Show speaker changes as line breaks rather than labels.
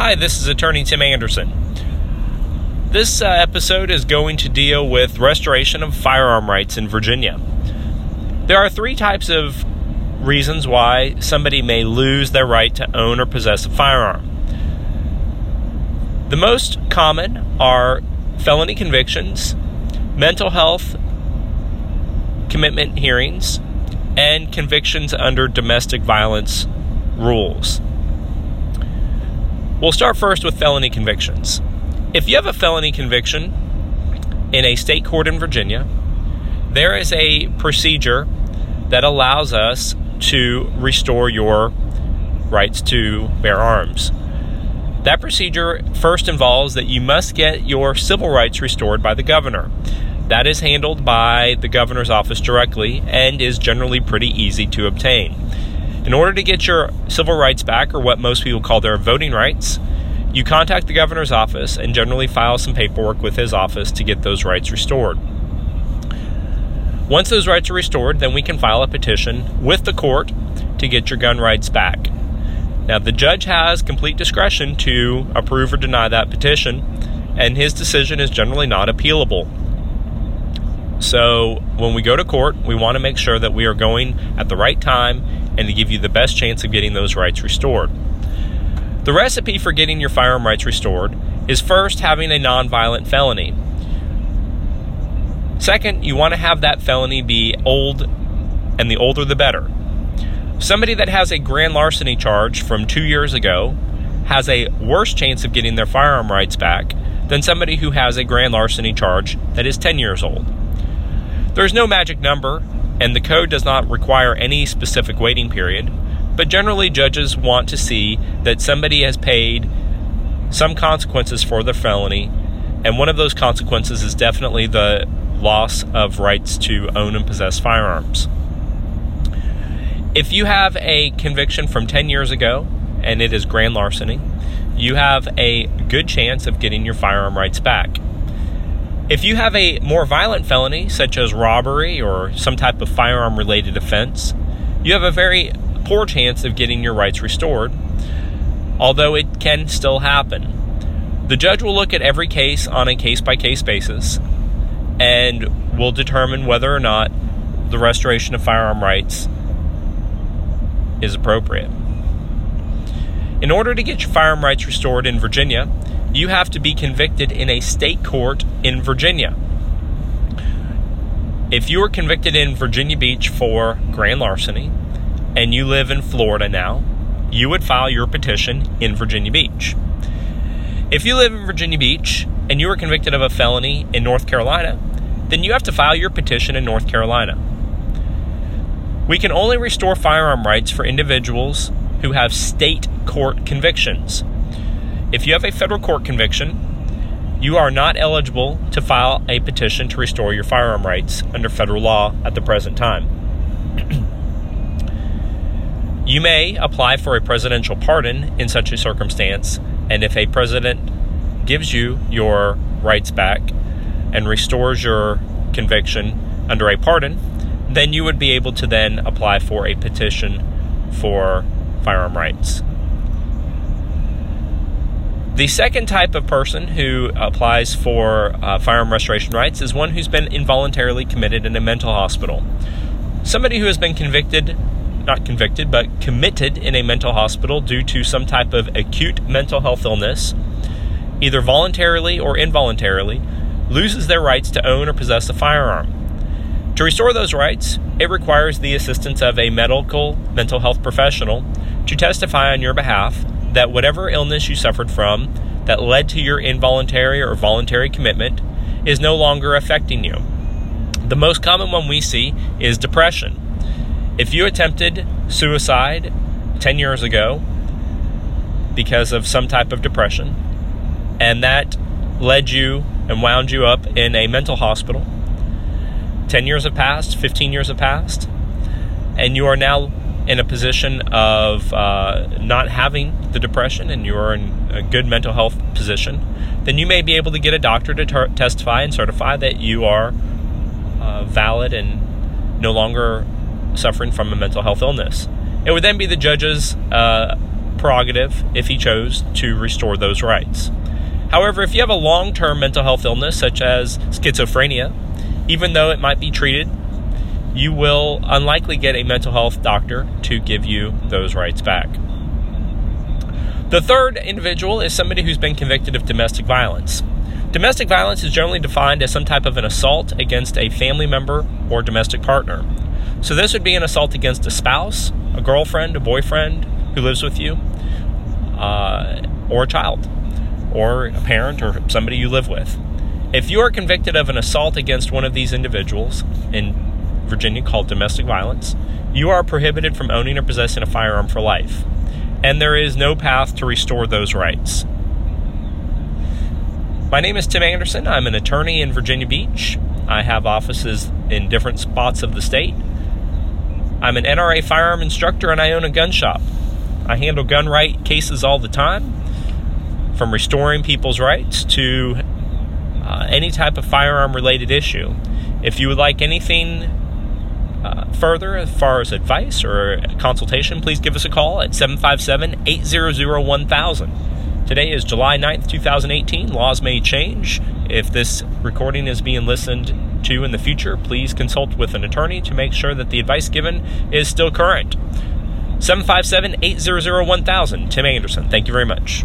Hi, this is attorney Tim Anderson. This uh, episode is going to deal with restoration of firearm rights in Virginia. There are three types of reasons why somebody may lose their right to own or possess a firearm. The most common are felony convictions, mental health commitment hearings, and convictions under domestic violence rules. We'll start first with felony convictions. If you have a felony conviction in a state court in Virginia, there is a procedure that allows us to restore your rights to bear arms. That procedure first involves that you must get your civil rights restored by the governor. That is handled by the governor's office directly and is generally pretty easy to obtain. In order to get your civil rights back, or what most people call their voting rights, you contact the governor's office and generally file some paperwork with his office to get those rights restored. Once those rights are restored, then we can file a petition with the court to get your gun rights back. Now, the judge has complete discretion to approve or deny that petition, and his decision is generally not appealable. So, when we go to court, we want to make sure that we are going at the right time and to give you the best chance of getting those rights restored. The recipe for getting your firearm rights restored is first having a nonviolent felony. Second, you want to have that felony be old, and the older the better. Somebody that has a grand larceny charge from two years ago has a worse chance of getting their firearm rights back than somebody who has a grand larceny charge that is 10 years old. There's no magic number, and the code does not require any specific waiting period, but generally judges want to see that somebody has paid some consequences for their felony, and one of those consequences is definitely the loss of rights to own and possess firearms. If you have a conviction from 10 years ago and it is grand larceny, you have a good chance of getting your firearm rights back. If you have a more violent felony, such as robbery or some type of firearm related offense, you have a very poor chance of getting your rights restored, although it can still happen. The judge will look at every case on a case by case basis and will determine whether or not the restoration of firearm rights is appropriate. In order to get your firearm rights restored in Virginia, you have to be convicted in a state court in Virginia. If you were convicted in Virginia Beach for grand larceny and you live in Florida now, you would file your petition in Virginia Beach. If you live in Virginia Beach and you were convicted of a felony in North Carolina, then you have to file your petition in North Carolina. We can only restore firearm rights for individuals who have state court convictions. If you have a federal court conviction, you are not eligible to file a petition to restore your firearm rights under federal law at the present time. you may apply for a presidential pardon in such a circumstance, and if a president gives you your rights back and restores your conviction under a pardon, then you would be able to then apply for a petition for firearm rights. The second type of person who applies for uh, firearm restoration rights is one who's been involuntarily committed in a mental hospital. Somebody who has been convicted, not convicted, but committed in a mental hospital due to some type of acute mental health illness, either voluntarily or involuntarily, loses their rights to own or possess a firearm. To restore those rights, it requires the assistance of a medical mental health professional to testify on your behalf that whatever illness you suffered from that led to your involuntary or voluntary commitment is no longer affecting you. The most common one we see is depression. If you attempted suicide 10 years ago because of some type of depression, and that led you and wound you up in a mental hospital, 10 years have passed, 15 years have passed, and you are now in a position of uh, not having the depression and you're in a good mental health position, then you may be able to get a doctor to ter- testify and certify that you are uh, valid and no longer suffering from a mental health illness. It would then be the judge's uh, prerogative if he chose to restore those rights. However, if you have a long term mental health illness such as schizophrenia, even though it might be treated, you will unlikely get a mental health doctor to give you those rights back. The third individual is somebody who's been convicted of domestic violence. Domestic violence is generally defined as some type of an assault against a family member or domestic partner. So, this would be an assault against a spouse, a girlfriend, a boyfriend who lives with you, uh, or a child, or a parent, or somebody you live with. If you are convicted of an assault against one of these individuals in Virginia called domestic violence, you are prohibited from owning or possessing a firearm for life, and there is no path to restore those rights. My name is Tim Anderson. I'm an attorney in Virginia Beach. I have offices in different spots of the state. I'm an NRA firearm instructor and I own a gun shop. I handle gun right cases all the time, from restoring people's rights to uh, any type of firearm related issue. If you would like anything uh, further as far as advice or consultation, please give us a call at 757 800 1000. Today is July 9th, 2018. Laws may change. If this recording is being listened to in the future, please consult with an attorney to make sure that the advice given is still current. 757 800 1000. Tim Anderson, thank you very much.